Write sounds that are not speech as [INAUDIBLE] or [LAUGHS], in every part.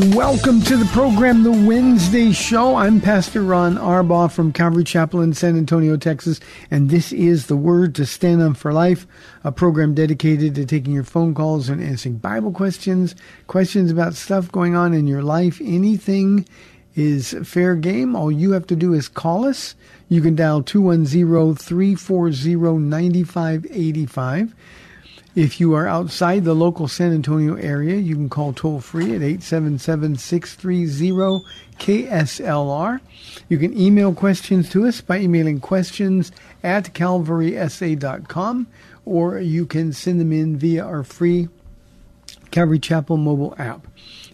Welcome to the program, The Wednesday Show. I'm Pastor Ron Arbaugh from Calvary Chapel in San Antonio, Texas, and this is The Word to Stand On for Life, a program dedicated to taking your phone calls and answering Bible questions, questions about stuff going on in your life. Anything is fair game. All you have to do is call us. You can dial 210 340 9585. If you are outside the local San Antonio area, you can call toll free at 877 630 KSLR. You can email questions to us by emailing questions at calvarysa.com or you can send them in via our free Calvary Chapel mobile app.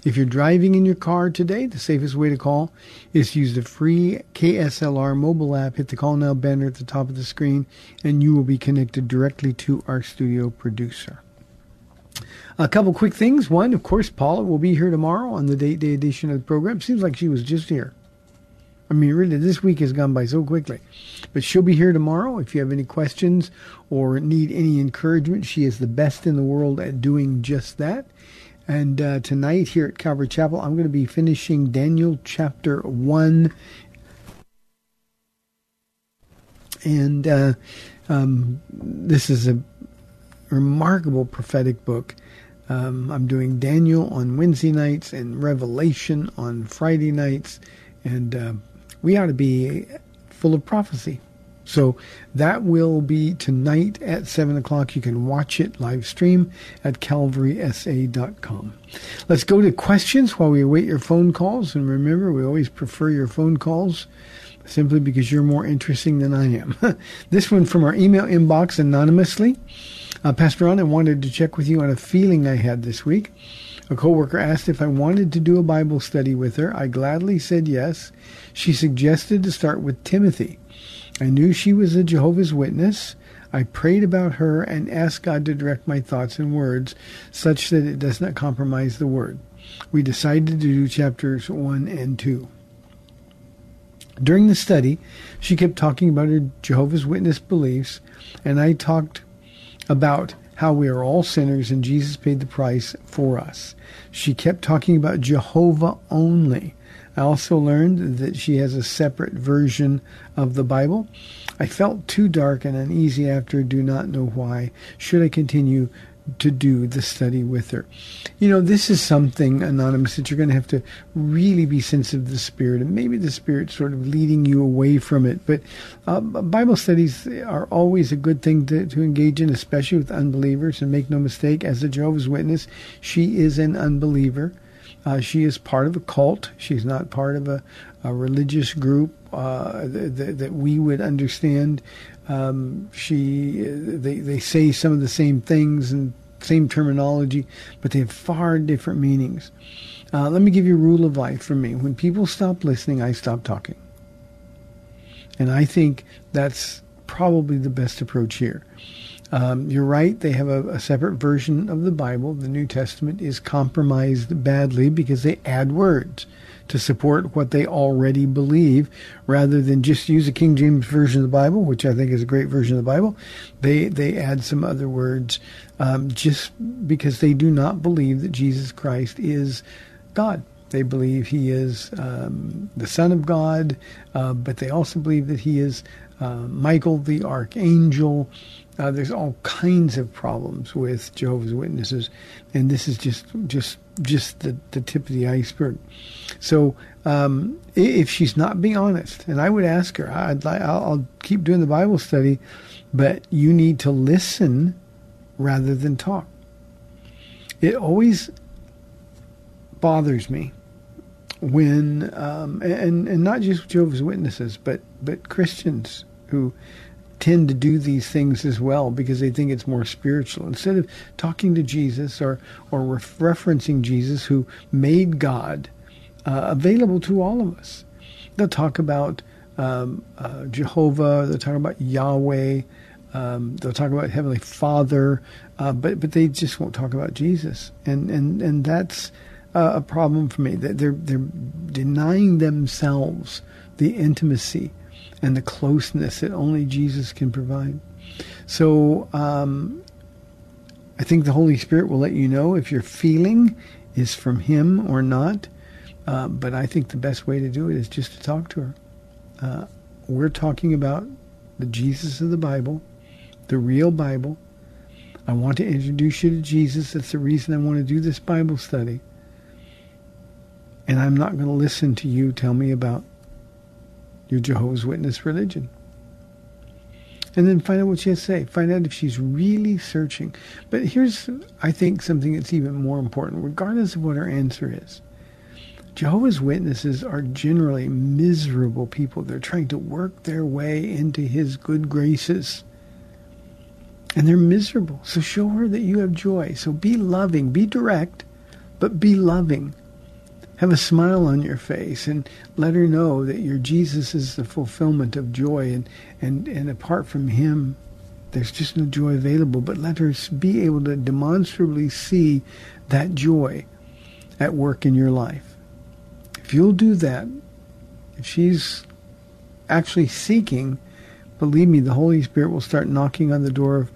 If you're driving in your car today, the safest way to call is to use the free KSLR mobile app. Hit the call now banner at the top of the screen, and you will be connected directly to our studio producer. A couple quick things. One, of course, Paula will be here tomorrow on the date day edition of the program. Seems like she was just here. I mean, really, this week has gone by so quickly. But she'll be here tomorrow. If you have any questions or need any encouragement, she is the best in the world at doing just that. And uh, tonight here at Calvary Chapel, I'm going to be finishing Daniel chapter 1. And uh, um, this is a remarkable prophetic book. Um, I'm doing Daniel on Wednesday nights and Revelation on Friday nights. And uh, we ought to be full of prophecy. So that will be tonight at 7 o'clock. You can watch it live stream at calvarysa.com. Let's go to questions while we await your phone calls. And remember, we always prefer your phone calls simply because you're more interesting than I am. [LAUGHS] this one from our email inbox anonymously. Uh, Pastor Ron, I wanted to check with you on a feeling I had this week. A coworker asked if I wanted to do a Bible study with her. I gladly said yes. She suggested to start with Timothy. I knew she was a Jehovah's Witness. I prayed about her and asked God to direct my thoughts and words such that it does not compromise the word. We decided to do chapters 1 and 2. During the study, she kept talking about her Jehovah's Witness beliefs, and I talked about how we are all sinners and Jesus paid the price for us. She kept talking about Jehovah only. I also learned that she has a separate version of the Bible. I felt too dark and uneasy after, do not know why. Should I continue to do the study with her? You know, this is something, Anonymous, that you're going to have to really be sensitive to the Spirit, and maybe the Spirit sort of leading you away from it. But uh, Bible studies are always a good thing to, to engage in, especially with unbelievers. And make no mistake, as a Jehovah's Witness, she is an unbeliever. Uh, she is part of a cult. She's not part of a, a religious group uh, th- th- that we would understand. Um, she, they, they say some of the same things and same terminology, but they have far different meanings. Uh, let me give you a rule of life for me. When people stop listening, I stop talking. And I think that's probably the best approach here. Um, you're right, they have a, a, separate version of the Bible. The New Testament is compromised badly because they add words to support what they already believe rather than just use a King James version of the Bible, which I think is a great version of the Bible. They, they add some other words um, just because they do not believe that Jesus Christ is God. They believe he is um, the Son of God, uh, but they also believe that he is uh, Michael the Archangel. Uh, there's all kinds of problems with Jehovah's Witnesses, and this is just just just the, the tip of the iceberg. So um, if she's not being honest, and I would ask her, I'd li- I'll, I'll keep doing the Bible study, but you need to listen rather than talk. It always bothers me when, um, and and not just Jehovah's Witnesses, but but Christians who tend to do these things as well because they think it's more spiritual. Instead of talking to Jesus or or referencing Jesus, who made God uh, available to all of us, they'll talk about um, uh, Jehovah. They'll talk about Yahweh. Um, they'll talk about Heavenly Father, uh, but but they just won't talk about Jesus, and and and that's uh, a problem for me. They're they're denying themselves the intimacy and the closeness that only Jesus can provide. So um, I think the Holy Spirit will let you know if your feeling is from Him or not. Uh, but I think the best way to do it is just to talk to her. Uh, we're talking about the Jesus of the Bible, the real Bible. I want to introduce you to Jesus. That's the reason I want to do this Bible study. And I'm not going to listen to you tell me about your Jehovah's Witness religion. And then find out what she has to say. Find out if she's really searching. But here's, I think, something that's even more important, regardless of what her answer is. Jehovah's Witnesses are generally miserable people. They're trying to work their way into his good graces. And they're miserable. So show her that you have joy. So be loving, be direct, but be loving have a smile on your face and let her know that your Jesus is the fulfillment of joy. And, and, and apart from him there's just no joy available. But let her be able to demonstrably see that joy at work in your life. If you'll do that if she's actually seeking believe me the holy spirit will start knocking on the door of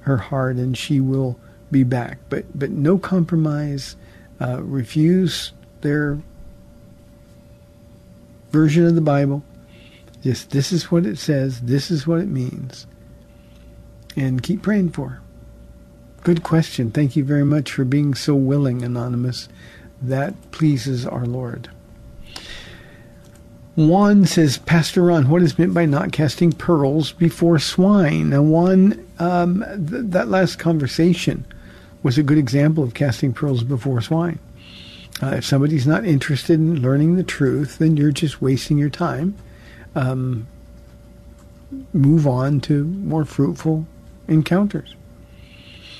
her heart and she will be back. But but no compromise uh, refuse their version of the Bible. Just this is what it says, this is what it means. And keep praying for her. Good question. Thank you very much for being so willing, Anonymous. That pleases our Lord. Juan says, Pastor Ron, what is meant by not casting pearls before swine? Now, Juan, um, th- that last conversation was a good example of casting pearls before swine. Uh, if somebody's not interested in learning the truth, then you're just wasting your time. Um, move on to more fruitful encounters.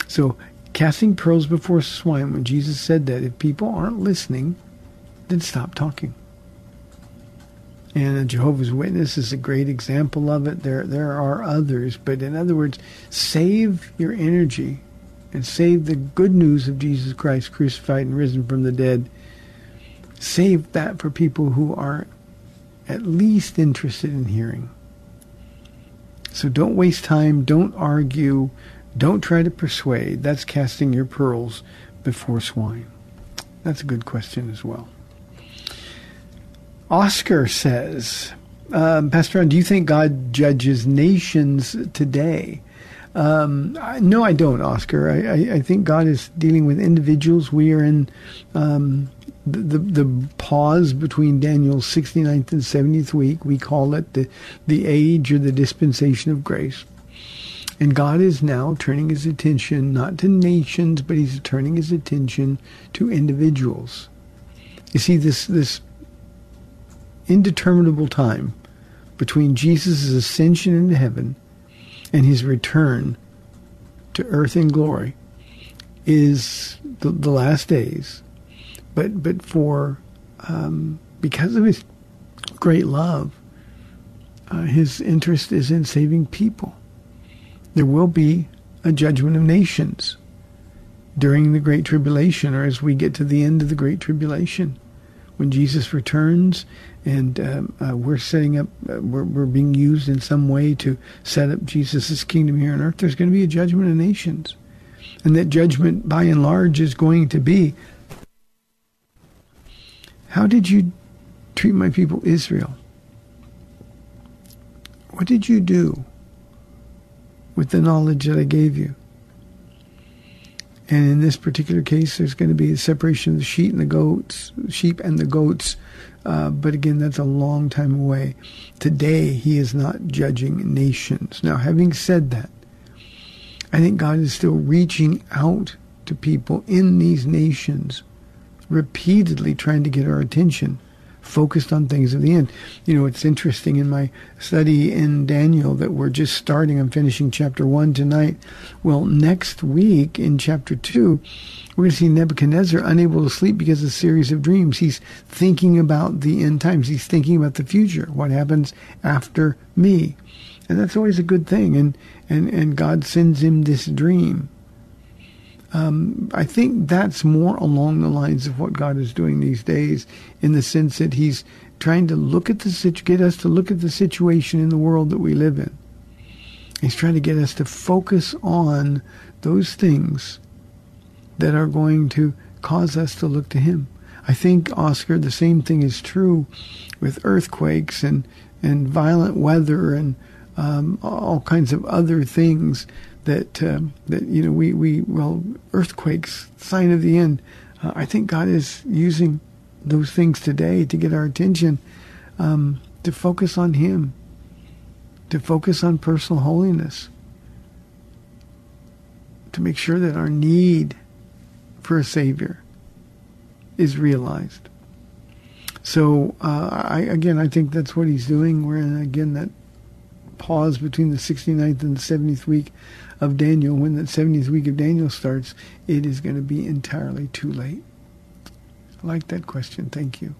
So, casting pearls before swine, when Jesus said that, if people aren't listening, then stop talking. And Jehovah's Witness is a great example of it. There, there are others, but in other words, save your energy and save the good news of Jesus Christ crucified and risen from the dead. Save that for people who are at least interested in hearing. So don't waste time, don't argue, don't try to persuade. That's casting your pearls before swine. That's a good question as well. Oscar says, um, Pastor Ron, do you think God judges nations today? Um, I, no, I don't, Oscar. I, I, I, think God is dealing with individuals. We are in um, the, the, the pause between Daniel's 69th and 70th week. We call it the, the age or the dispensation of grace. And God is now turning his attention not to nations, but he's turning his attention to individuals. You see, this, this indeterminable time between Jesus' ascension into heaven and his return to earth in glory is the, the last days. But but for um, because of his great love, uh, his interest is in saving people. There will be a judgment of nations during the Great Tribulation or as we get to the end of the Great Tribulation. When Jesus returns and um, uh, we're setting up, uh, we're, we're being used in some way to set up Jesus' kingdom here on earth, there's going to be a judgment of nations. And that judgment, by and large, is going to be how did you treat my people Israel? What did you do with the knowledge that I gave you? And in this particular case, there's going to be a separation of the sheep and the goats, sheep and the goats. Uh, but again, that's a long time away. Today, he is not judging nations. Now, having said that, I think God is still reaching out to people in these nations, repeatedly trying to get our attention focused on things of the end. You know, it's interesting in my study in Daniel that we're just starting. I'm finishing chapter one tonight. Well, next week in chapter two, we're going to see Nebuchadnezzar unable to sleep because of a series of dreams. He's thinking about the end times. He's thinking about the future, what happens after me. And that's always a good thing. And, and, and God sends him this dream. Um, I think that's more along the lines of what God is doing these days, in the sense that He's trying to look at the situ- get us to look at the situation in the world that we live in. He's trying to get us to focus on those things that are going to cause us to look to Him. I think, Oscar, the same thing is true with earthquakes and, and violent weather and um, all kinds of other things that uh, that you know we we well earthquakes sign of the end. Uh, I think God is using those things today to get our attention, um, to focus on Him, to focus on personal holiness, to make sure that our need for a Savior is realized. So uh, I again I think that's what He's doing. We're in again that pause between the 69th and the 70th week of Daniel, when the 70th week of Daniel starts, it is going to be entirely too late? I like that question. Thank you.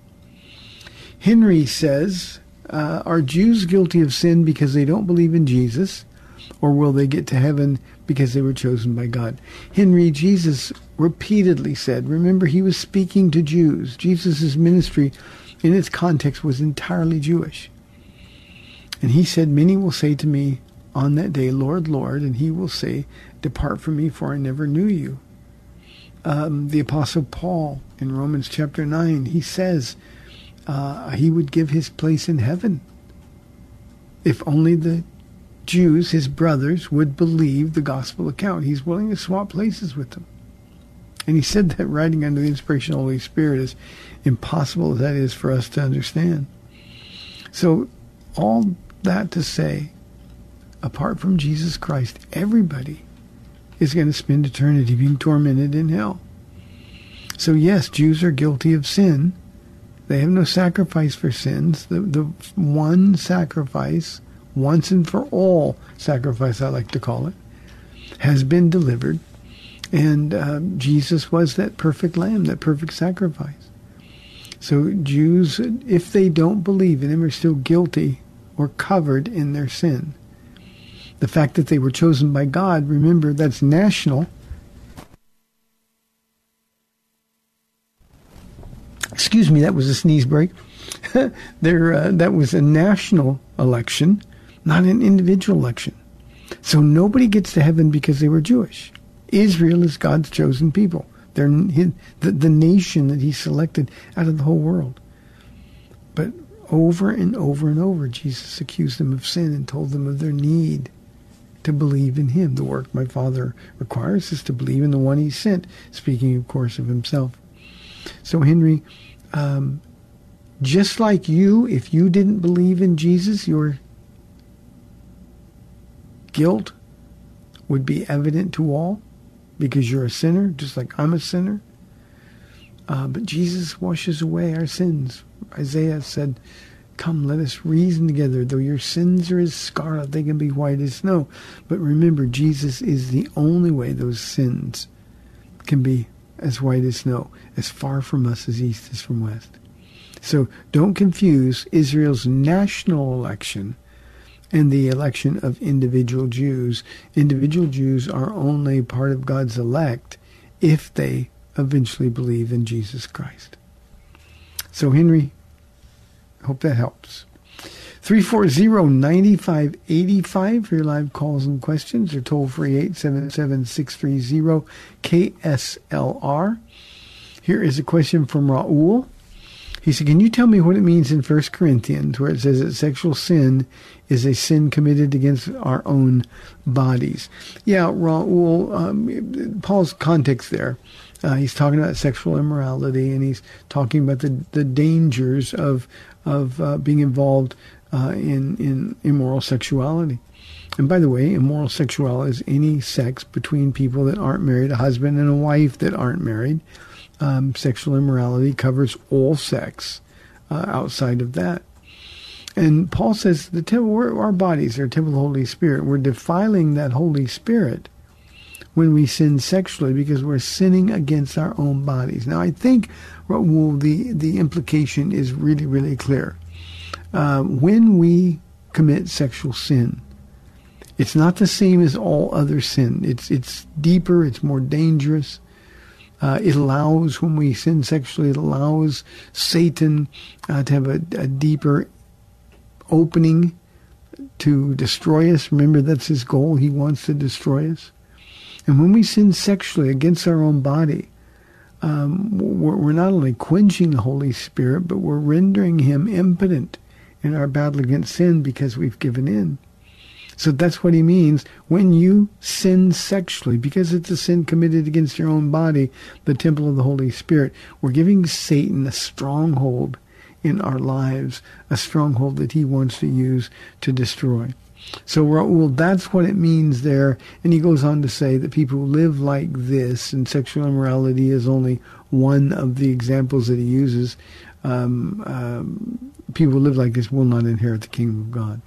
Henry says, uh, Are Jews guilty of sin because they don't believe in Jesus? Or will they get to heaven because they were chosen by God? Henry, Jesus repeatedly said, remember, he was speaking to Jews. Jesus' ministry in its context was entirely Jewish. And he said, Many will say to me, on that day, Lord, Lord, and he will say, Depart from me, for I never knew you. Um, the Apostle Paul in Romans chapter 9, he says uh, he would give his place in heaven if only the Jews, his brothers, would believe the gospel account. He's willing to swap places with them. And he said that writing under the inspiration of the Holy Spirit, is impossible as that is for us to understand. So, all that to say, apart from Jesus Christ, everybody is going to spend eternity being tormented in hell. So, yes, Jews are guilty of sin. They have no sacrifice for sins. The, the one sacrifice, once and for all sacrifice, I like to call it, has been delivered. And uh, Jesus was that perfect lamb, that perfect sacrifice. So Jews, if they don't believe in him, are still guilty or covered in their sin the fact that they were chosen by God, remember, that's national. Excuse me, that was a sneeze break. [LAUGHS] there, uh, that was a national election, not an individual election. So nobody gets to heaven because they were Jewish. Israel is God's chosen people. They're the, the nation that He selected out of the whole world. But over and over and over, Jesus accused them of sin and told them of their need to believe in him. The work my Father requires is to believe in the one he sent, speaking, of course, of himself. So, Henry, um, just like you, if you didn't believe in Jesus, your guilt would be evident to all because you're a sinner, just like I'm a sinner. Uh, but Jesus washes away our sins. Isaiah said, Come, let us reason together. Though your sins are as scarlet, they can be white as snow. But remember, Jesus is the only way those sins can be as white as snow, as far from us as east is from west. So don't confuse Israel's national election and the election of individual Jews. Individual Jews are only part of God's elect if they eventually believe in Jesus Christ. So, Henry, hope that helps. 340-9585 for your live calls and questions or toll free 877-630-KSLR. Here is a question from Raul. He said, Can you tell me what it means in 1 Corinthians where it says that sexual sin is a sin committed against our own bodies? Yeah, Raul, um, Paul's context there. Uh, he's talking about sexual immorality and he's talking about the, the dangers of, of uh, being involved uh, in in immoral sexuality. And by the way, immoral sexuality is any sex between people that aren't married, a husband and a wife that aren't married. Um, sexual immorality covers all sex uh, outside of that. And Paul says the temple, our bodies are temple of the Holy Spirit. We're defiling that Holy Spirit when we sin sexually because we're sinning against our own bodies. Now, I think the the implication is really, really clear. Uh, when we commit sexual sin, it's not the same as all other sin. It's it's deeper. It's more dangerous. Uh, it allows when we sin sexually, it allows Satan uh, to have a, a deeper opening to destroy us. Remember, that's his goal. He wants to destroy us. And when we sin sexually against our own body, um, we're, we're, not only quenching the Holy Spirit, but we're rendering him impotent in our battle against sin because we've given in. So that's what he means when you sin sexually, because it's a sin committed against your own body, the temple of the Holy Spirit. We're giving Satan a stronghold in our lives, a stronghold that he wants to use to destroy. So, well, that's what it means there. And he goes on to say that people who live like this, and sexual immorality is only one of the examples that he uses. Um, um, people who live like this will not inherit the kingdom of God.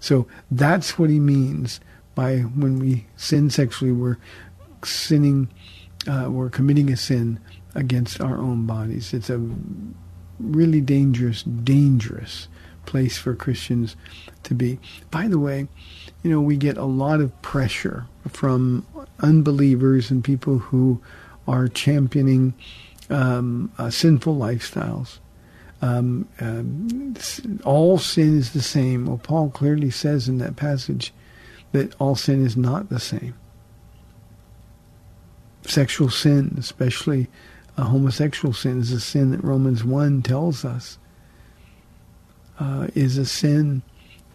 So that's what he means by when we sin sexually, we're sinning, uh, we're committing a sin against our own bodies. It's a really dangerous, dangerous place for Christians to be. By the way, you know, we get a lot of pressure from unbelievers and people who are championing um, uh, sinful lifestyles um, um, all sin is the same. Well, Paul clearly says in that passage that all sin is not the same. Sexual sin, especially a homosexual sin, is a sin that Romans 1 tells us uh, is a sin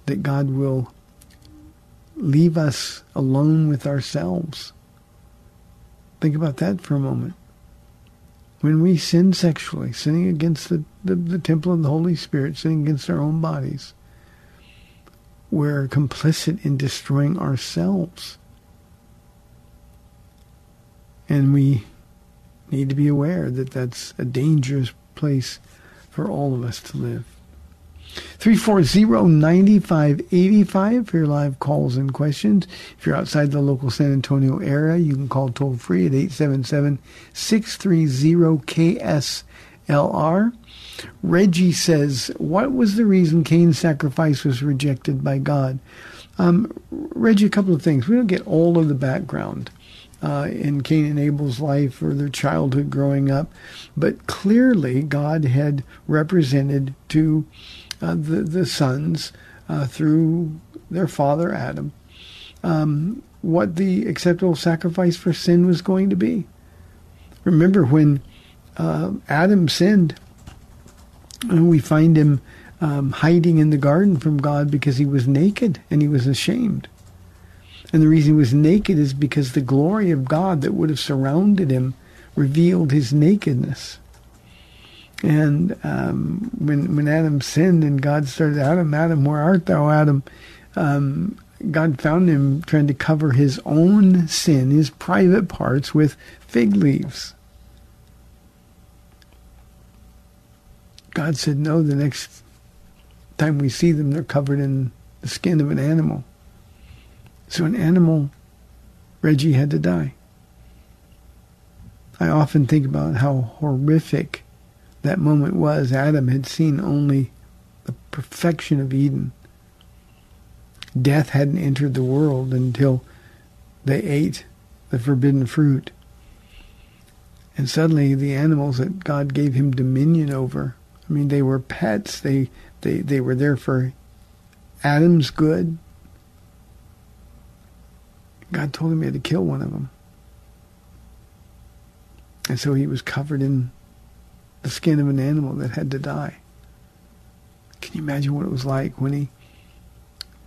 that God will leave us alone with ourselves. Think about that for a moment when we sin sexually, sinning against the, the, the, temple of the Holy Spirit, sinning against our own bodies, we're complicit in destroying ourselves. And we need to be aware that that's a dangerous place for all of us to live. 340-9585 for your live calls and questions. If you're outside the local San Antonio area, you can call toll free at 877-630-KSLR. Reggie says, what was the reason Cain's sacrifice was rejected by God? Um, Reggie, a couple of things. We don't get all of the background uh, in Cain and Abel's life or their childhood growing up, but clearly God had represented to uh, the, the sons uh, through their father Adam um, what the acceptable sacrifice for sin was going to be. Remember when uh, Adam sinned, we find him um, hiding in the garden from God because he was naked and he was ashamed. And the reason he was naked is because the glory of God that would have surrounded him revealed his nakedness. And um, when when Adam sinned and God started, Adam, Adam, where art thou, Adam? Um, God found him trying to cover his own sin, his private parts, with fig leaves. God said, no, the next time we see them, they're covered in the skin of an animal. So an animal, Reggie had to die. I often think about how horrific that moment was Adam had seen only the perfection of Eden. death hadn't entered the world until they ate the forbidden fruit. And suddenly the animals that God gave him dominion over, I mean, they were pets. They, they, they were there for Adam's good. God told him he had to kill one of them. And so he was covered in the skin of an animal that had to die. Can you imagine what it was like when he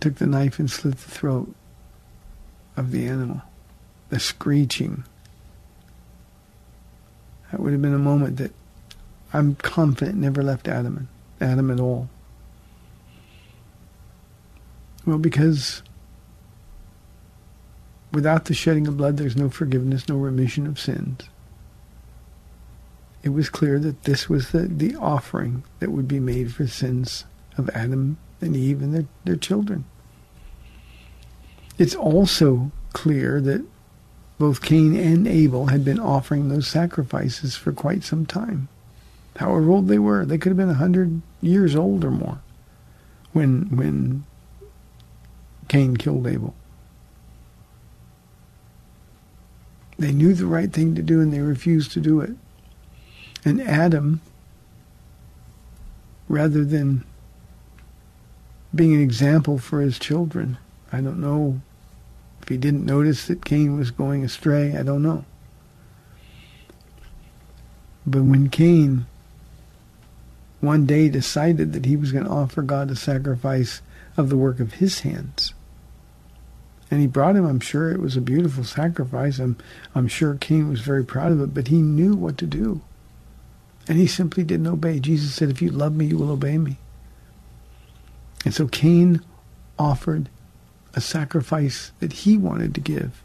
took the knife and slit the throat of the animal? The screeching. That would have been a moment that I'm confident never left Adam, Adam at all. Well, because without the shedding of blood, there's no forgiveness, no remission of sins it was clear that this was the, the offering that would be made for sins of Adam and Eve and their, their children. It's also clear that both Cain and Abel had been offering those sacrifices for quite some time. However old they were, they could have been a hundred years old or more when when Cain killed Abel. They knew the right thing to do and they refused to do it. And Adam, rather than being an example for his children, I don't know if he didn't notice that Cain was going astray, I don't know. But when Cain one day decided that he was going to offer God a sacrifice of the work of his hands, and he brought him, I'm sure it was a beautiful sacrifice. I'm, I'm sure Cain was very proud of it, but he knew what to do. And he simply didn't obey. Jesus said, if you love me, you will obey me. And so Cain offered a sacrifice that he wanted to give.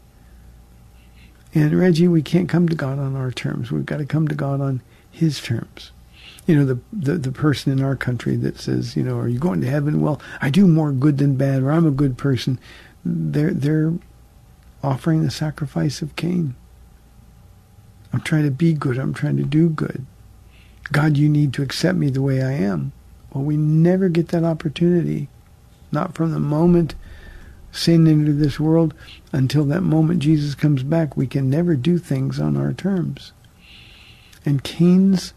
And Reggie, we can't come to God on our terms. We've got to come to God on his terms. You know, the, the, the person in our country that says, you know, are you going to heaven? Well, I do more good than bad, or I'm a good person. They're they're offering the sacrifice of Cain. I'm trying to be good. I'm trying to do good. God, you need to accept me the way I am. Well, we never get that opportunity. Not from the moment sin entered this world until that moment Jesus comes back. We can never do things on our terms. And Cain's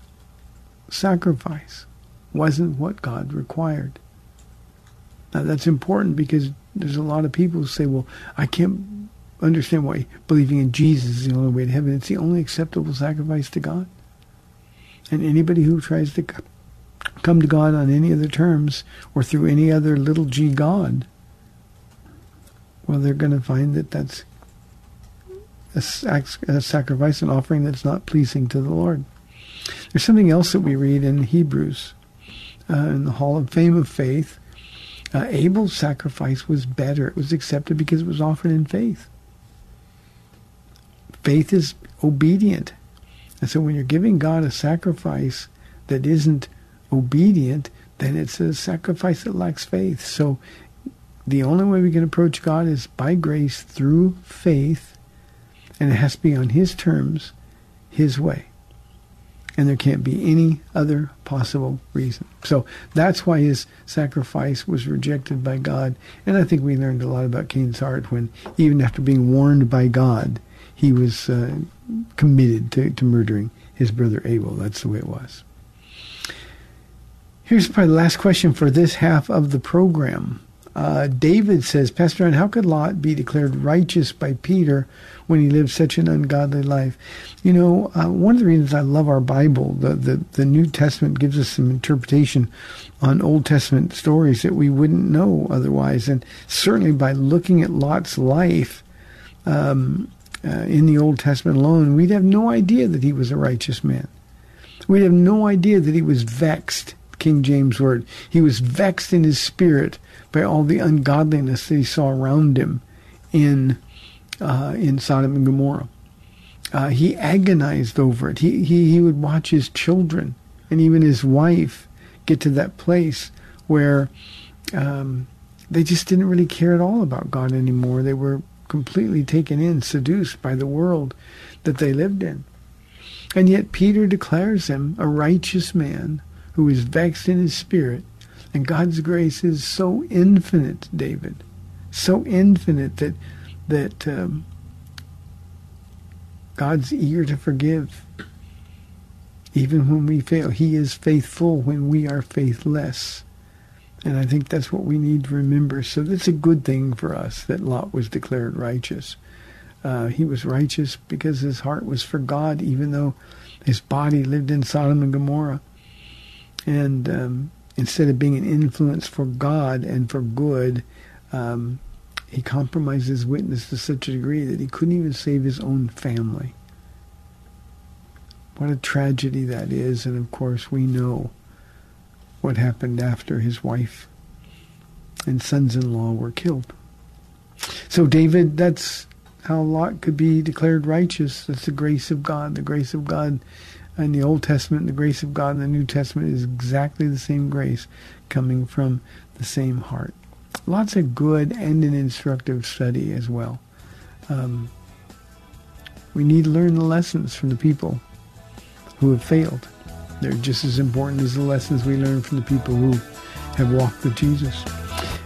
sacrifice wasn't what God required. Now that's important because there's a lot of people who say, well, I can't understand why believing in Jesus is the only way to heaven. It's the only acceptable sacrifice to God. And anybody who tries to come to God on any other terms or through any other little g God, well, they're going to find that that's a, a sacrifice, an offering that's not pleasing to the Lord. There's something else that we read in Hebrews, uh, in the Hall of Fame of Faith. Uh, Abel's sacrifice was better. It was accepted because it was offered in faith. Faith is obedient. And so when you're giving God a sacrifice that isn't obedient, then it's a sacrifice that lacks faith. So the only way we can approach God is by grace through faith, and it has to be on His terms, His way. And there can't be any other possible reason. So that's why his sacrifice was rejected by God. And I think we learned a lot about Cain's heart when, even after being warned by God, he was uh, committed to, to murdering his brother Abel. That's the way it was. Here's probably the last question for this half of the program. Uh, David says, Pastor Ron, how could Lot be declared righteous by Peter when he lived such an ungodly life? You know, uh, one of the reasons I love our Bible, the, the, the New Testament gives us some interpretation on Old Testament stories that we wouldn't know otherwise. And certainly by looking at Lot's life, um, uh, in the Old Testament alone, we'd have no idea that he was a righteous man. We'd have no idea that he was vexed, King James word. He was vexed in his spirit by all the ungodliness that he saw around him in uh, in Sodom and Gomorrah. Uh, he agonized over it. He, he he would watch his children and even his wife get to that place where um, they just didn't really care at all about God anymore. They were completely taken in, seduced by the world that they lived in. And yet Peter declares him a righteous man who is vexed in his spirit. And God's grace is so infinite, David, so infinite that that um, God's eager to forgive, even when we fail. He is faithful when we are faithless. And I think that's what we need to remember. So that's a good thing for us that Lot was declared righteous. Uh, he was righteous because his heart was for God, even though his body lived in Sodom and Gomorrah. And um, instead of being an influence for God and for good, um, he compromised his witness to such a degree that he couldn't even save his own family. What a tragedy that is. And of course, we know what happened after his wife and sons in law were killed. So, David, that's how Lot could be declared righteous. That's the grace of God. The grace of God in the Old Testament, the grace of God in the New Testament is exactly the same grace coming from the same heart. Lots of good and an instructive study as well. Um, we need to learn the lessons from the people who have failed. They're just as important as the lessons we learn from the people who have walked with Jesus.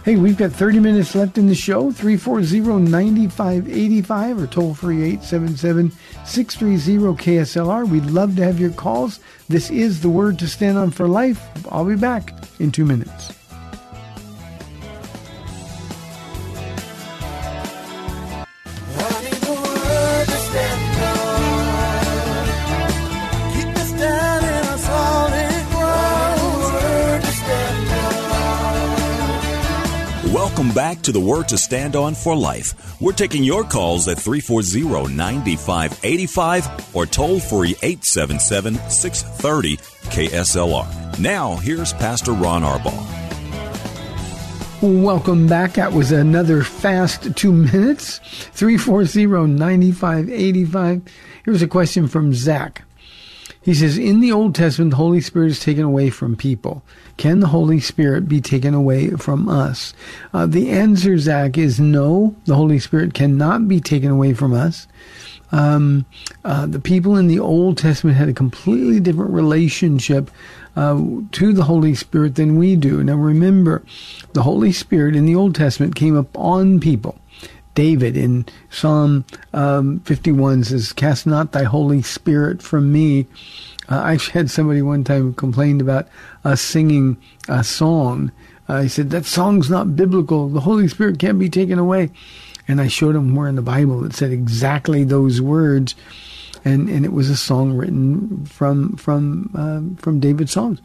Hey, we've got 30 minutes left in the show. 340-9585 or toll free 877-630-KSLR. We'd love to have your calls. This is the word to stand on for life. I'll be back in two minutes. To the Word to Stand On for Life. We're taking your calls at 340 9585 or toll free 877 630 KSLR. Now, here's Pastor Ron Arbaugh. Welcome back. That was another fast two minutes. 340-9585. Here's a question from Zach. He says, in the Old Testament, the Holy Spirit is taken away from people. Can the Holy Spirit be taken away from us? Uh, the answer, Zach, is no. The Holy Spirit cannot be taken away from us. Um, uh, the people in the Old Testament had a completely different relationship uh, to the Holy Spirit than we do. Now remember, the Holy Spirit in the Old Testament came upon people. David in Psalm um, 51 says, Cast not thy Holy Spirit from me. Uh, I had somebody one time complained about us singing a song. Uh, said, That song's not biblical. The Holy Spirit can't be taken away. And I showed him where in the Bible it said exactly those words. And, and it was a song written from from um, from David's songs.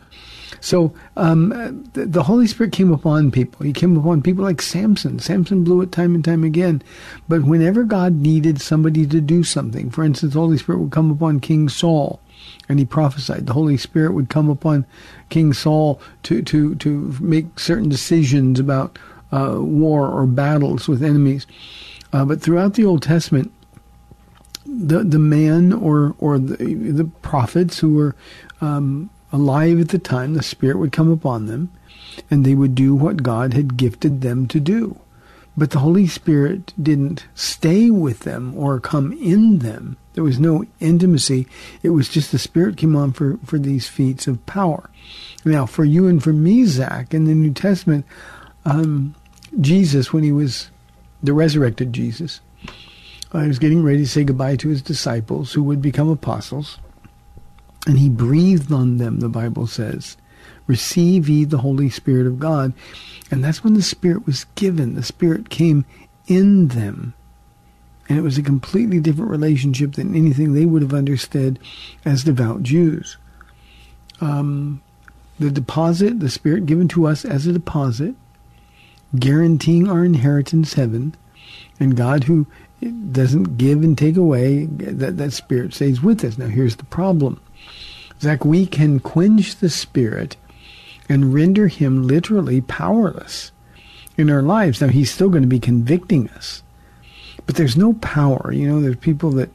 So um, the, the, Holy Spirit came upon people. He came upon people like Samson. Samson blew it time and time again. But whenever God needed somebody to do something, for instance, the Holy Spirit would come upon King Saul, and he prophesied. The Holy Spirit would come upon King Saul to to to make certain decisions about uh, war or battles with enemies. Uh, but throughout the Old Testament, the the man or or the, the prophets who were um, alive at the time, the Spirit would come upon them, and they would do what God had gifted them to do. But the Holy Spirit didn't stay with them or come in them. There was no intimacy. It was just the Spirit came on for, for these feats of power. Now, for you and for me, Zach, in the New Testament, um, Jesus, when he was the resurrected Jesus, uh, he was getting ready to say goodbye to his disciples who would become apostles. And he breathed on them, the Bible says. Receive ye the Holy Spirit of God. And that's when the Spirit was given. The Spirit came in them. And it was a completely different relationship than anything they would have understood as devout Jews. Um, the deposit, the Spirit given to us as a deposit, guaranteeing our inheritance heaven, and God who doesn't give and take away, that, that Spirit stays with us. Now here's the problem. Zach, we can quench the Spirit and render him literally powerless in our lives. Now, he's still going to be convicting us, but there's no power. You know, there's people that,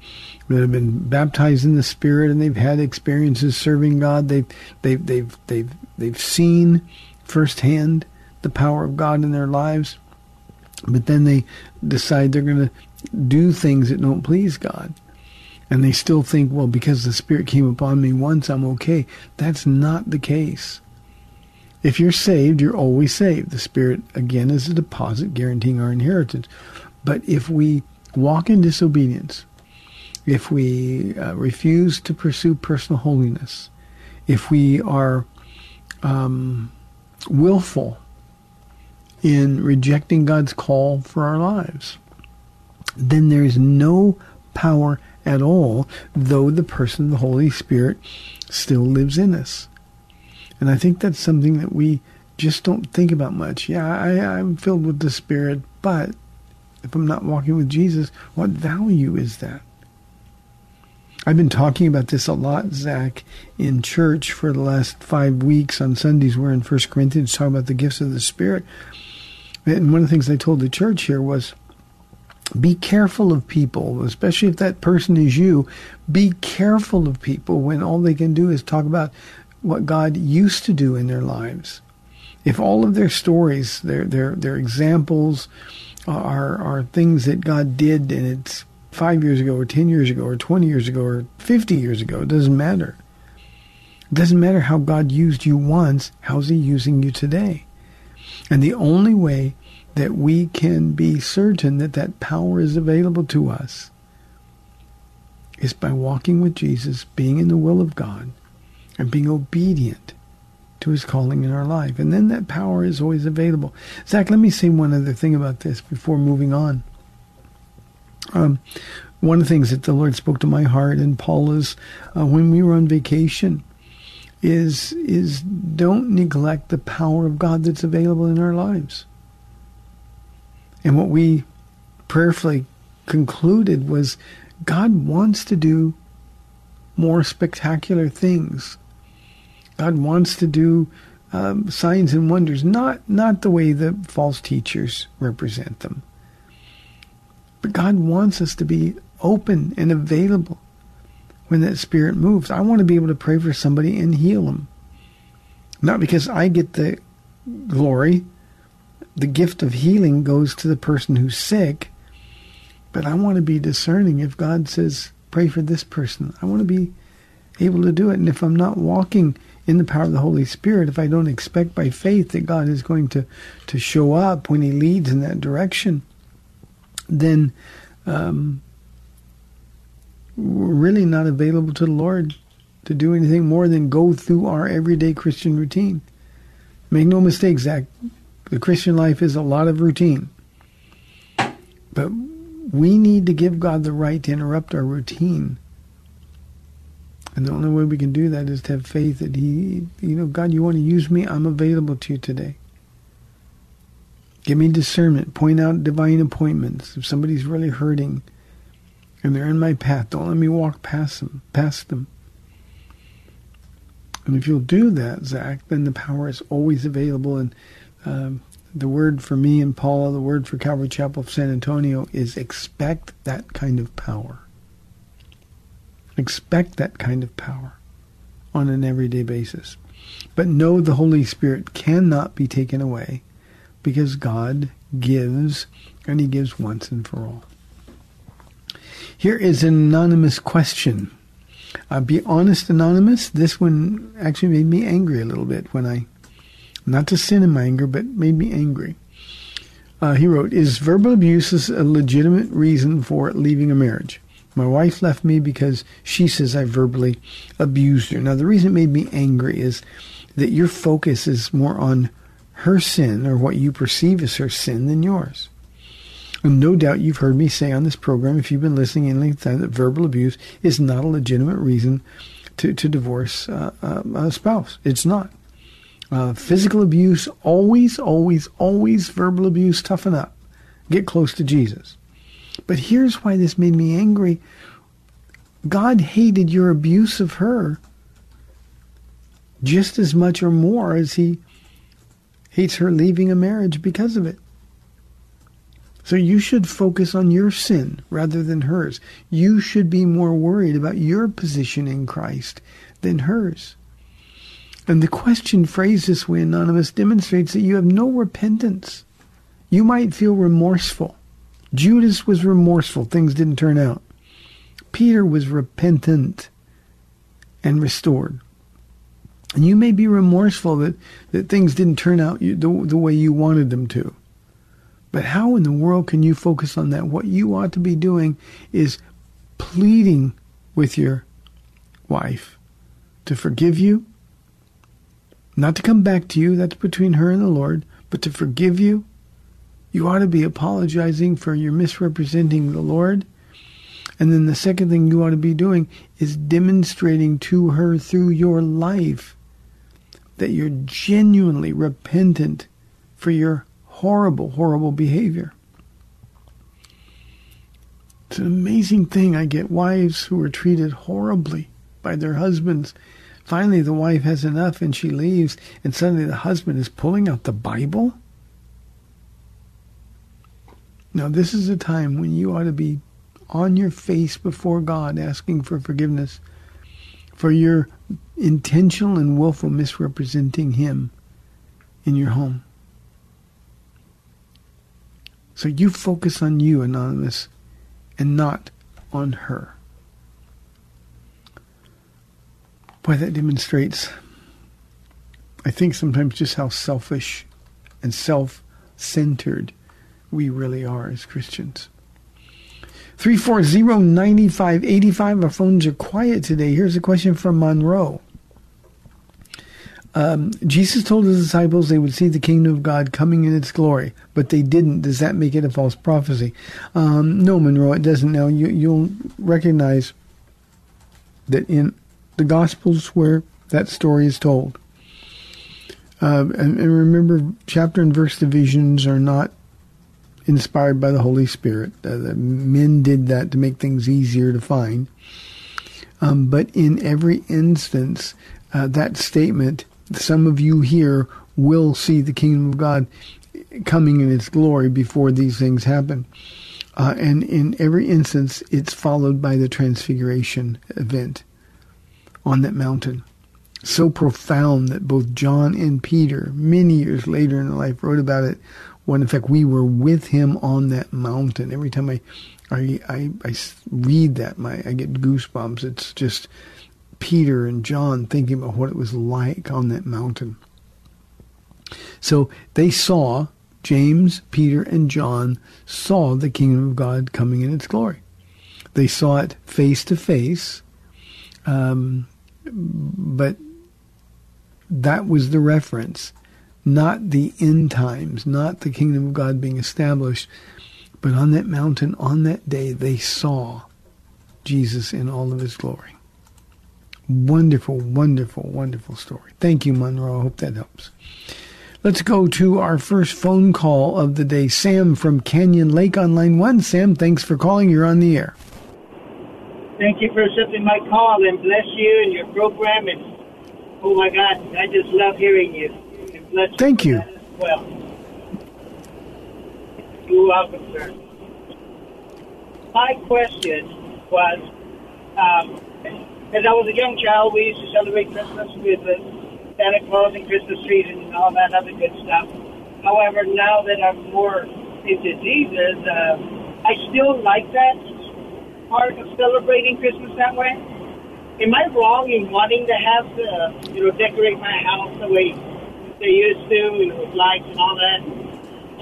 that have been baptized in the Spirit and they've had experiences serving God. They've, they've, they've, they've, they've seen firsthand the power of God in their lives, but then they decide they're going to do things that don't please God and they still think, well, because the Spirit came upon me once, I'm okay. That's not the case. If you're saved, you're always saved. The Spirit, again, is a deposit guaranteeing our inheritance. But if we walk in disobedience, if we uh, refuse to pursue personal holiness, if we are um, willful in rejecting God's call for our lives, then there is no power at all, though the person, the Holy Spirit, still lives in us. And I think that's something that we just don't think about much. Yeah, I, I'm filled with the Spirit, but if I'm not walking with Jesus, what value is that? I've been talking about this a lot, Zach, in church for the last five weeks on Sundays. We're in First Corinthians talking about the gifts of the Spirit. And one of the things I told the church here was be careful of people, especially if that person is you. Be careful of people when all they can do is talk about what God used to do in their lives. If all of their stories, their their their examples, are are things that God did, and it's five years ago, or ten years ago, or twenty years ago, or fifty years ago, it doesn't matter. It doesn't matter how God used you once. How's He using you today? And the only way that we can be certain that that power is available to us is by walking with Jesus, being in the will of God, and being obedient to his calling in our life. And then that power is always available. Zach, let me say one other thing about this before moving on. Um, one of the things that the Lord spoke to my heart and Paula's uh, when we were on vacation is is don't neglect the power of God that's available in our lives. And what we prayerfully concluded was God wants to do more spectacular things. God wants to do um, signs and wonders, not not the way the false teachers represent them. But God wants us to be open and available when that spirit moves. I want to be able to pray for somebody and heal them. Not because I get the glory. The gift of healing goes to the person who's sick. But I want to be discerning if God says, pray for this person. I want to be able to do it. And if I'm not walking in the power of the Holy Spirit, if I don't expect by faith that God is going to, to show up when He leads in that direction, then um, we're really not available to the Lord to do anything more than go through our everyday Christian routine. Make no mistake, Zach, the Christian life is a lot of routine. But we need to give God the right to interrupt our routine and the only way we can do that is to have faith that He, you know, God, you want to use me? I'm available to you today. Give me discernment. Point out divine appointments. If somebody's really hurting and they're in my path, don't let me walk past them. Past them. And if you'll do that, Zach, then the power is always available. And um, the word for me and Paula, the word for Calvary Chapel of San Antonio is expect that kind of power. Expect that kind of power on an everyday basis. But know the Holy Spirit cannot be taken away because God gives and He gives once and for all. Here is an anonymous question. Uh, be honest, anonymous. This one actually made me angry a little bit when I, not to sin in my anger, but made me angry. Uh, he wrote, "Is verbal abuse a legitimate reason for leaving a marriage?" My wife left me because she says I verbally abused her. Now, the reason it made me angry is that your focus is more on her sin or what you perceive as her sin than yours. And no doubt you've heard me say on this program, if you've been listening any time, that verbal abuse is not a legitimate reason to, to divorce uh, uh, a spouse. It's not. Uh, physical abuse, always, always, always verbal abuse, toughen up. Get close to Jesus. But here's why this made me angry. God hated your abuse of her just as much or more as he hates her leaving a marriage because of it. So you should focus on your sin rather than hers. You should be more worried about your position in Christ than hers. And the question phrased this way, Anonymous, demonstrates that you have no repentance. You might feel remorseful. Judas was remorseful. Things didn't turn out. Peter was repentant and restored. And you may be remorseful that, that things didn't turn out the, the way you wanted them to. But how in the world can you focus on that? What you ought to be doing is pleading with your wife to forgive you, not to come back to you, that's between her and the Lord, but to forgive you. You ought to be apologizing for your misrepresenting the Lord. And then the second thing you ought to be doing is demonstrating to her through your life that you're genuinely repentant for your horrible, horrible behavior. It's an amazing thing. I get wives who are treated horribly by their husbands. Finally, the wife has enough and she leaves, and suddenly the husband is pulling out the Bible. Now, this is a time when you ought to be on your face before God asking for forgiveness for your intentional and willful misrepresenting Him in your home. So you focus on you, Anonymous, and not on her. Boy, that demonstrates, I think, sometimes just how selfish and self centered we really are as Christians. 340-9585. Our phones are quiet today. Here's a question from Monroe. Um, Jesus told his disciples they would see the kingdom of God coming in its glory, but they didn't. Does that make it a false prophecy? Um, no, Monroe, it doesn't. Now you, you'll recognize that in the Gospels where that story is told, uh, and, and remember, chapter and verse divisions are not inspired by the Holy Spirit. Uh, the men did that to make things easier to find. Um, but in every instance, uh, that statement, some of you here will see the kingdom of God coming in its glory before these things happen. Uh, and in every instance, it's followed by the transfiguration event on that mountain. So profound that both John and Peter, many years later in life, wrote about it when in fact we were with him on that mountain. Every time I, I, I, I read that, my I get goosebumps. It's just Peter and John thinking about what it was like on that mountain. So they saw James, Peter, and John saw the kingdom of God coming in its glory. They saw it face to face, um, but that was the reference not the end times, not the kingdom of God being established, but on that mountain, on that day, they saw Jesus in all of his glory. Wonderful, wonderful, wonderful story. Thank you, Monroe. I hope that helps. Let's go to our first phone call of the day. Sam from Canyon Lake on line one. Sam, thanks for calling. You're on the air. Thank you for accepting my call and bless you and your program. And oh my God, I just love hearing you. And Thank you. Well, you're welcome, sir. My question was, um, as I was a young child, we used to celebrate Christmas with Santa Claus and Christmas trees and all that other good stuff. However, now that I'm more into Jesus, uh, I still like that part of celebrating Christmas that way. Am I wrong in wanting to have the, you know, decorate my house the way they used to, you know, with lights and all that,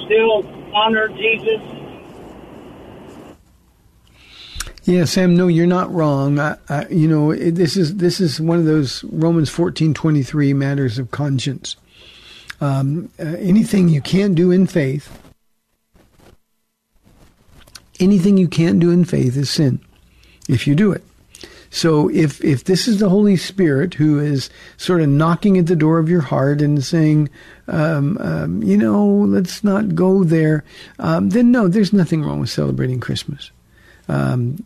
still honor Jesus. Yeah, Sam. No, you're not wrong. I, I, you know, it, this is this is one of those Romans fourteen twenty three matters of conscience. Um, uh, anything you can't do in faith, anything you can't do in faith is sin. If you do it, so if if this is the Holy Spirit who is sort of knocking at the door of your heart and saying, um, um, you know, let's not go there, um, then no, there's nothing wrong with celebrating Christmas. Um,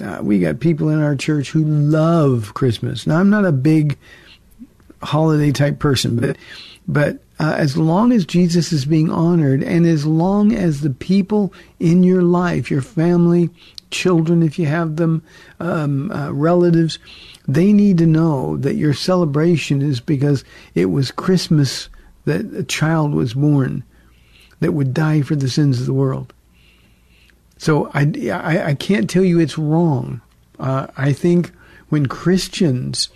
uh, we got people in our church who love Christmas. Now I'm not a big holiday type person, but but uh, as long as Jesus is being honored, and as long as the people in your life, your family, children, if you have them, um, uh, relatives, they need to know that your celebration is because it was Christmas that a child was born that would die for the sins of the world. So I, I, I can't tell you it's wrong. Uh, I think when Christians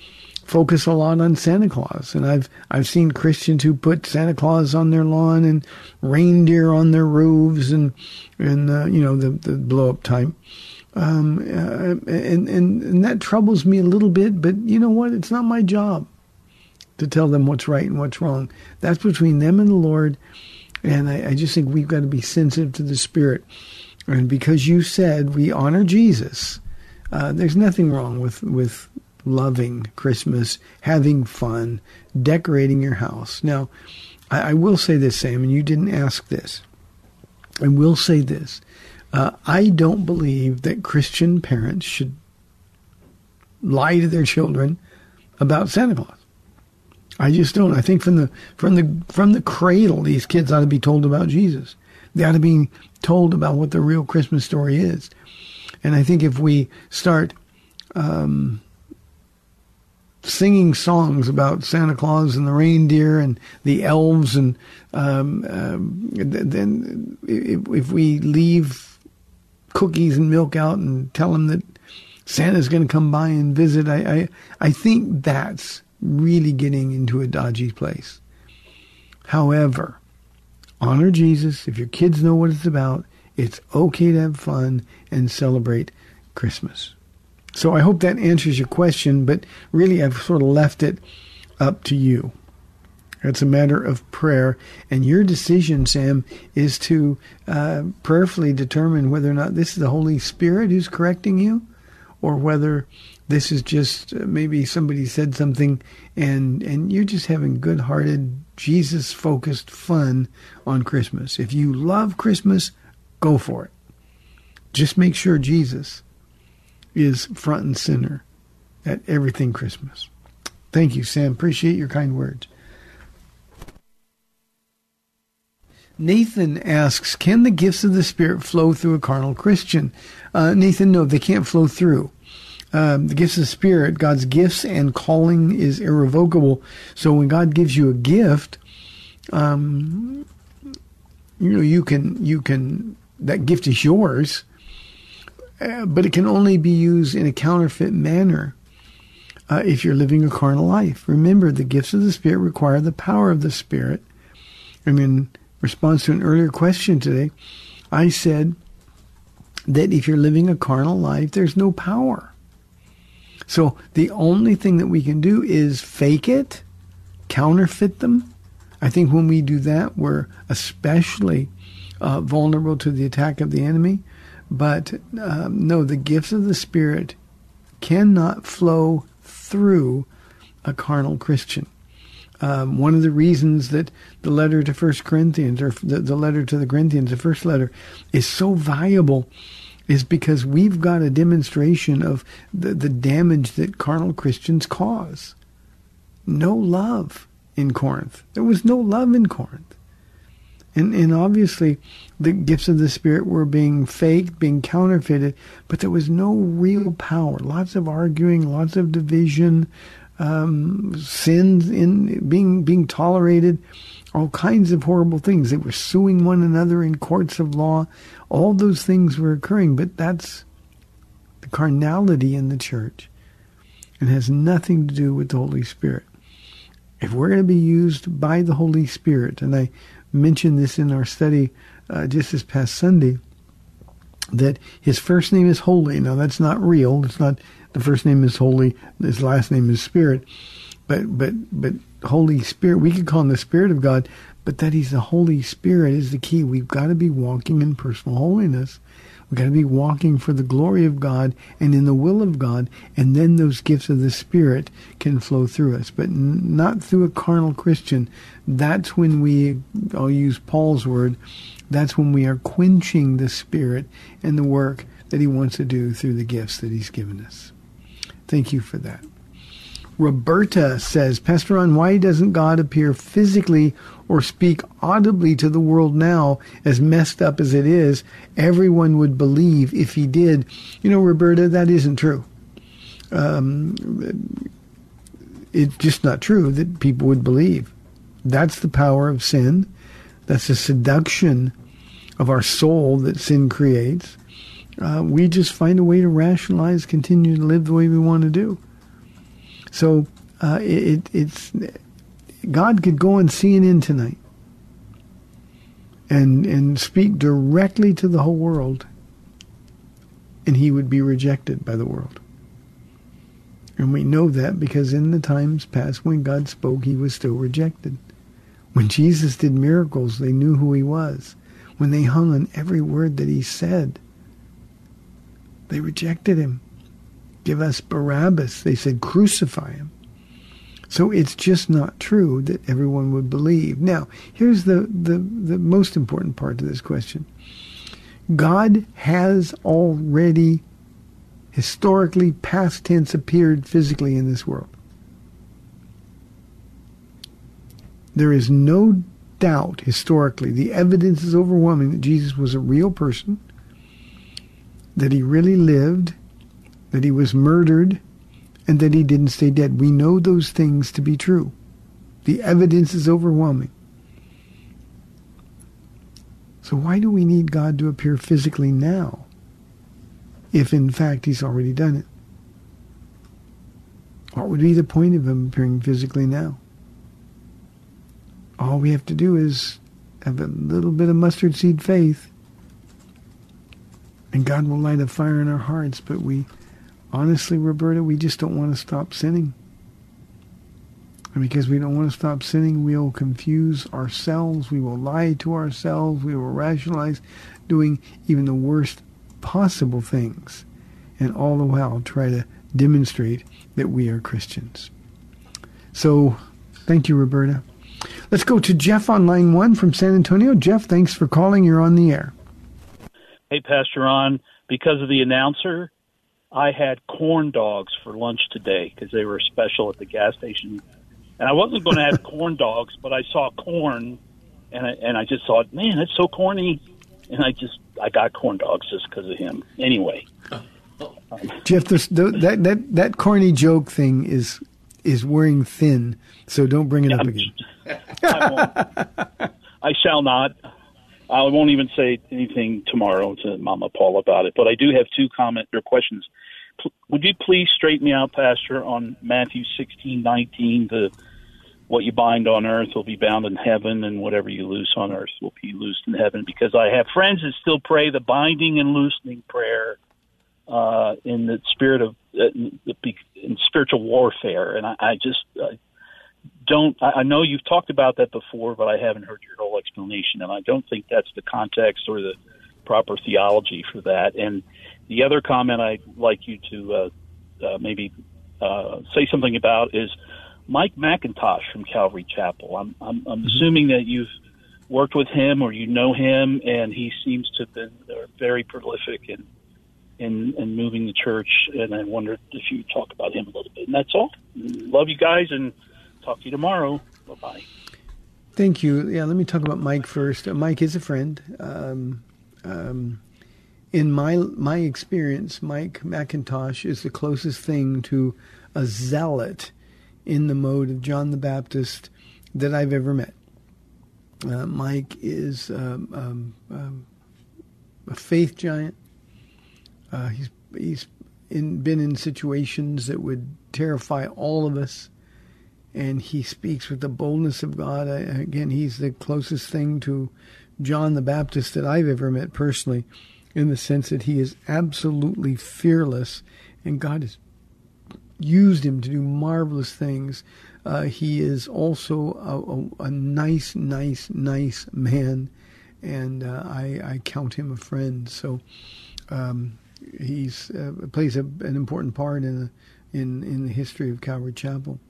focus a lot on Santa Claus, and I've I've seen Christians who put Santa Claus on their lawn and reindeer on their roofs and and uh, you know the the blow up type. Um, uh, and, and and that troubles me a little bit, but you know what? It's not my job to tell them what's right and what's wrong. That's between them and the Lord. And I, I just think we've got to be sensitive to the Spirit. And because you said we honor Jesus, uh, there's nothing wrong with with loving Christmas, having fun, decorating your house. Now, I, I will say this, Sam, and you didn't ask this. I will say this. Uh, I don't believe that Christian parents should lie to their children about Santa Claus. I just don't. I think from the from the from the cradle, these kids ought to be told about Jesus. They ought to be told about what the real Christmas story is. And I think if we start um, singing songs about Santa Claus and the reindeer and the elves, and um, um, then if, if we leave cookies and milk out and tell them that Santa's going to come by and visit, I, I I think that's really getting into a dodgy place. However, honor Jesus. If your kids know what it's about, it's okay to have fun and celebrate Christmas. So I hope that answers your question, but really I've sort of left it up to you. It's a matter of prayer, and your decision, Sam, is to uh, prayerfully determine whether or not this is the Holy Spirit who's correcting you, or whether this is just uh, maybe somebody said something and and you're just having good-hearted Jesus-focused fun on Christmas. If you love Christmas, go for it. Just make sure Jesus is front and center at everything Christmas. Thank you, Sam. Appreciate your kind words. Nathan asks, can the gifts of the Spirit flow through a carnal Christian? Uh, Nathan, no, they can't flow through. Um, the gifts of the Spirit, God's gifts and calling is irrevocable. So when God gives you a gift, um, you know you can you can that gift is yours, uh, but it can only be used in a counterfeit manner uh, if you're living a carnal life. Remember, the gifts of the Spirit require the power of the Spirit. And in response to an earlier question today, I said that if you're living a carnal life, there's no power. So the only thing that we can do is fake it, counterfeit them. I think when we do that, we're especially uh, vulnerable to the attack of the enemy. But um, no, the gifts of the Spirit cannot flow through a carnal Christian. Um, one of the reasons that the letter to First Corinthians or the, the letter to the Corinthians, the first letter, is so valuable is because we've got a demonstration of the, the damage that carnal Christians cause. No love in Corinth. There was no love in Corinth. And, and obviously, the gifts of the Spirit were being faked, being counterfeited, but there was no real power. Lots of arguing, lots of division, um, sins in being being tolerated, all kinds of horrible things. They were suing one another in courts of law. All those things were occurring, but that's the carnality in the church and has nothing to do with the Holy Spirit. If we're going to be used by the Holy Spirit, and I mentioned this in our study uh, just this past Sunday, that his first name is Holy. Now that's not real. It's not the first name is Holy. His last name is Spirit. But but but Holy Spirit, we could call him the Spirit of God, but that he's the Holy Spirit is the key. We've got to be walking in personal holiness. We've got to be walking for the glory of God and in the will of God, and then those gifts of the Spirit can flow through us, but n- not through a carnal Christian. That's when we, I'll use Paul's word, that's when we are quenching the Spirit and the work that he wants to do through the gifts that he's given us. Thank you for that. Roberta says, Pastor Ron, why doesn't God appear physically or speak audibly to the world now, as messed up as it is? Everyone would believe if he did. You know, Roberta, that isn't true. Um, it's just not true that people would believe. That's the power of sin. That's the seduction of our soul that sin creates. Uh, we just find a way to rationalize, continue to live the way we want to do. So uh, it, it's God could go on CNN tonight and and speak directly to the whole world, and he would be rejected by the world. And we know that because in the times past when God spoke, he was still rejected. When Jesus did miracles, they knew who he was. When they hung on every word that he said, they rejected him. Give us Barabbas. They said, crucify him. So it's just not true that everyone would believe. Now, here's the, the, the most important part to this question. God has already historically past tense appeared physically in this world. There is no doubt historically, the evidence is overwhelming that Jesus was a real person, that he really lived, that he was murdered, and that he didn't stay dead. We know those things to be true. The evidence is overwhelming. So why do we need God to appear physically now? if in fact he's already done it? What would be the point of him appearing physically now? All we have to do is have a little bit of mustard seed faith, and God will light a fire in our hearts. But we, honestly, Roberta, we just don't want to stop sinning. And because we don't want to stop sinning, we will confuse ourselves. We will lie to ourselves. We will rationalize doing even the worst possible things, and all the while try to demonstrate that we are Christians. So, thank you, Roberta. Let's go to Jeff on line one from San Antonio. Jeff, thanks for calling. You're on the air. Hey, Pastor Ron. Because of the announcer, I had corn dogs for lunch today because they were special at the gas station. And I wasn't going to have [LAUGHS] corn dogs, but I saw corn, and I, and I just thought, man, that's so corny and I just I got corn dogs just because of him. Anyway, Jeff, this, that that that corny joke thing is is wearing thin, so don't bring it up again. I, [LAUGHS] I shall not. I won't even say anything tomorrow to Mama Paul about it. But I do have two comment or questions. P- would you please straighten me out, Pastor, on Matthew sixteen nineteen? The what you bind on earth will be bound in heaven, and whatever you loose on earth will be loosed in heaven. Because I have friends that still pray the binding and loosening prayer uh, in the spirit of uh, in spiritual warfare, and I, I just don't. I, know you've talked about that before, but I haven't heard your whole explanation, and I don't think that's the context or the proper theology for that. And the other comment I'd like you to uh, uh, maybe uh, say something about is Mike MacIntosh from Calvary Chapel. I'm, I'm, I'm mm-hmm. assuming that you've worked with him or you know him, and he seems to have been uh, very prolific in, in in moving the church. And I wondered if you talk about him a little bit. And that's all. Love you guys, and talk to you tomorrow. Bye bye. Thank you. Yeah, let me talk about Mike first. Uh, Mike is a friend. Um, um, in my my experience, Mike MacIntosh is the closest thing to a zealot in the mode of John the Baptist that I've ever met. Uh, Mike is um, um, um, a faith giant. Uh, he's he's in, been in situations that would terrify all of us, and he speaks with the boldness of God. Again, he's the closest thing to John the Baptist that I've ever met personally, in the sense that he is absolutely fearless, and God has used him to do marvelous things. Uh, he is also a, a, a, nice, nice, nice man, and uh, I, I, count him a friend. So um, he's uh, plays a, an important part in in in the history of Calvary Chapel.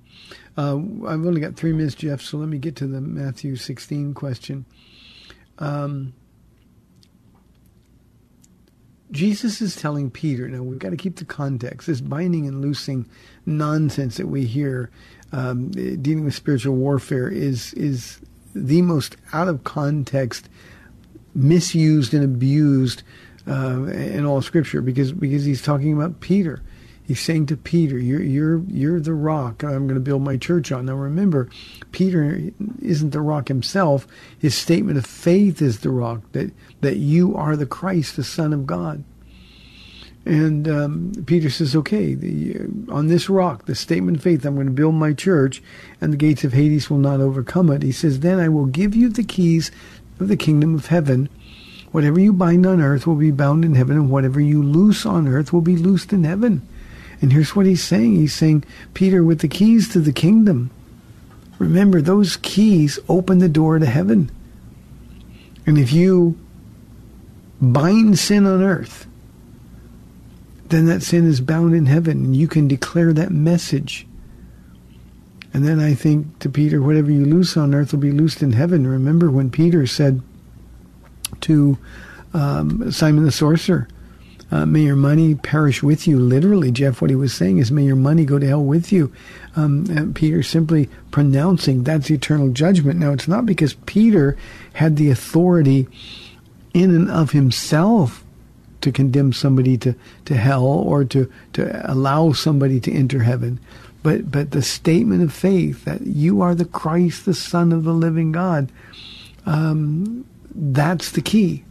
Uh, I've only got three minutes, Jeff, so let me get to the Matthew 16 question. Um, Jesus is telling Peter, now we've got to keep the context, this binding and loosing nonsense that we hear um, dealing with spiritual warfare is, is the most out of context, misused and abused uh, in all Scripture because, because he's talking about Peter. He's saying to Peter, "You're you're you're the rock I'm going to build my church on." Now remember, Peter isn't the rock himself. His statement of faith is the rock that that you are the Christ, the Son of God. And um, Peter says, okay, the, on this rock, the statement of faith, I'm going to build my church, and the gates of Hades will not overcome it. He says, then I will give you the keys of the kingdom of heaven. Whatever you bind on earth will be bound in heaven, and whatever you loose on earth will be loosed in heaven. And here's what he's saying. He's saying, Peter, with the keys to the kingdom, remember, those keys open the door to heaven. And if you bind sin on earth, then that sin is bound in heaven, and you can declare that message. And then I think to Peter, whatever you loose on earth will be loosed in heaven. Remember when Peter said to um, Simon the sorcerer, uh, may your money perish with you. Literally, Jeff, what he was saying is, may your money go to hell with you. Um, Peter simply pronouncing that's eternal judgment. Now, it's not because Peter had the authority in and of himself to condemn somebody to, to hell or to, to allow somebody to enter heaven. But, but the statement of faith that you are the Christ, the Son of the living God, um, that's the key.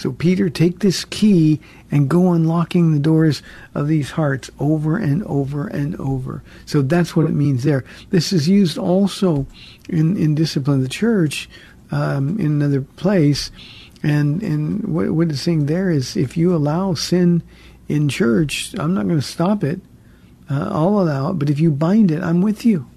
So, Peter, take this key and go unlocking the doors of these hearts over and over and over. So, that's what it means there. This is used also in, in Discipline of the Church um, in another place. And, and what, what it's saying there is if you allow sin in church, I'm not going to stop it. Uh, I'll allow it. But if you bind it, I'm with you.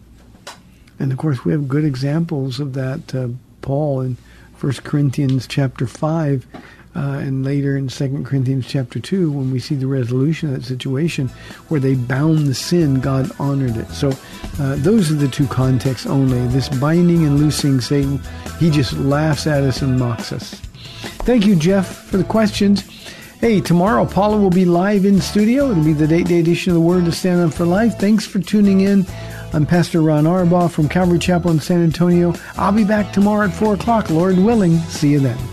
And of course, we have good examples of that. Uh, Paul in 1 Corinthians chapter 5 uh, and later in 2 Corinthians chapter 2, when we see the resolution of that situation where they bound the sin, God honored it. So uh, those are the two contexts only. This binding and loosing, Satan, he just laughs at us and mocks us. Thank you, Jeff, for the questions. Hey, tomorrow Paula will be live in studio. It'll be the date day edition of the Word to Stand on for Life. Thanks for tuning in. I'm Pastor Ron Arbaugh from Calvary Chapel in San Antonio. I'll be back tomorrow at 4 o'clock, Lord willing. See you then.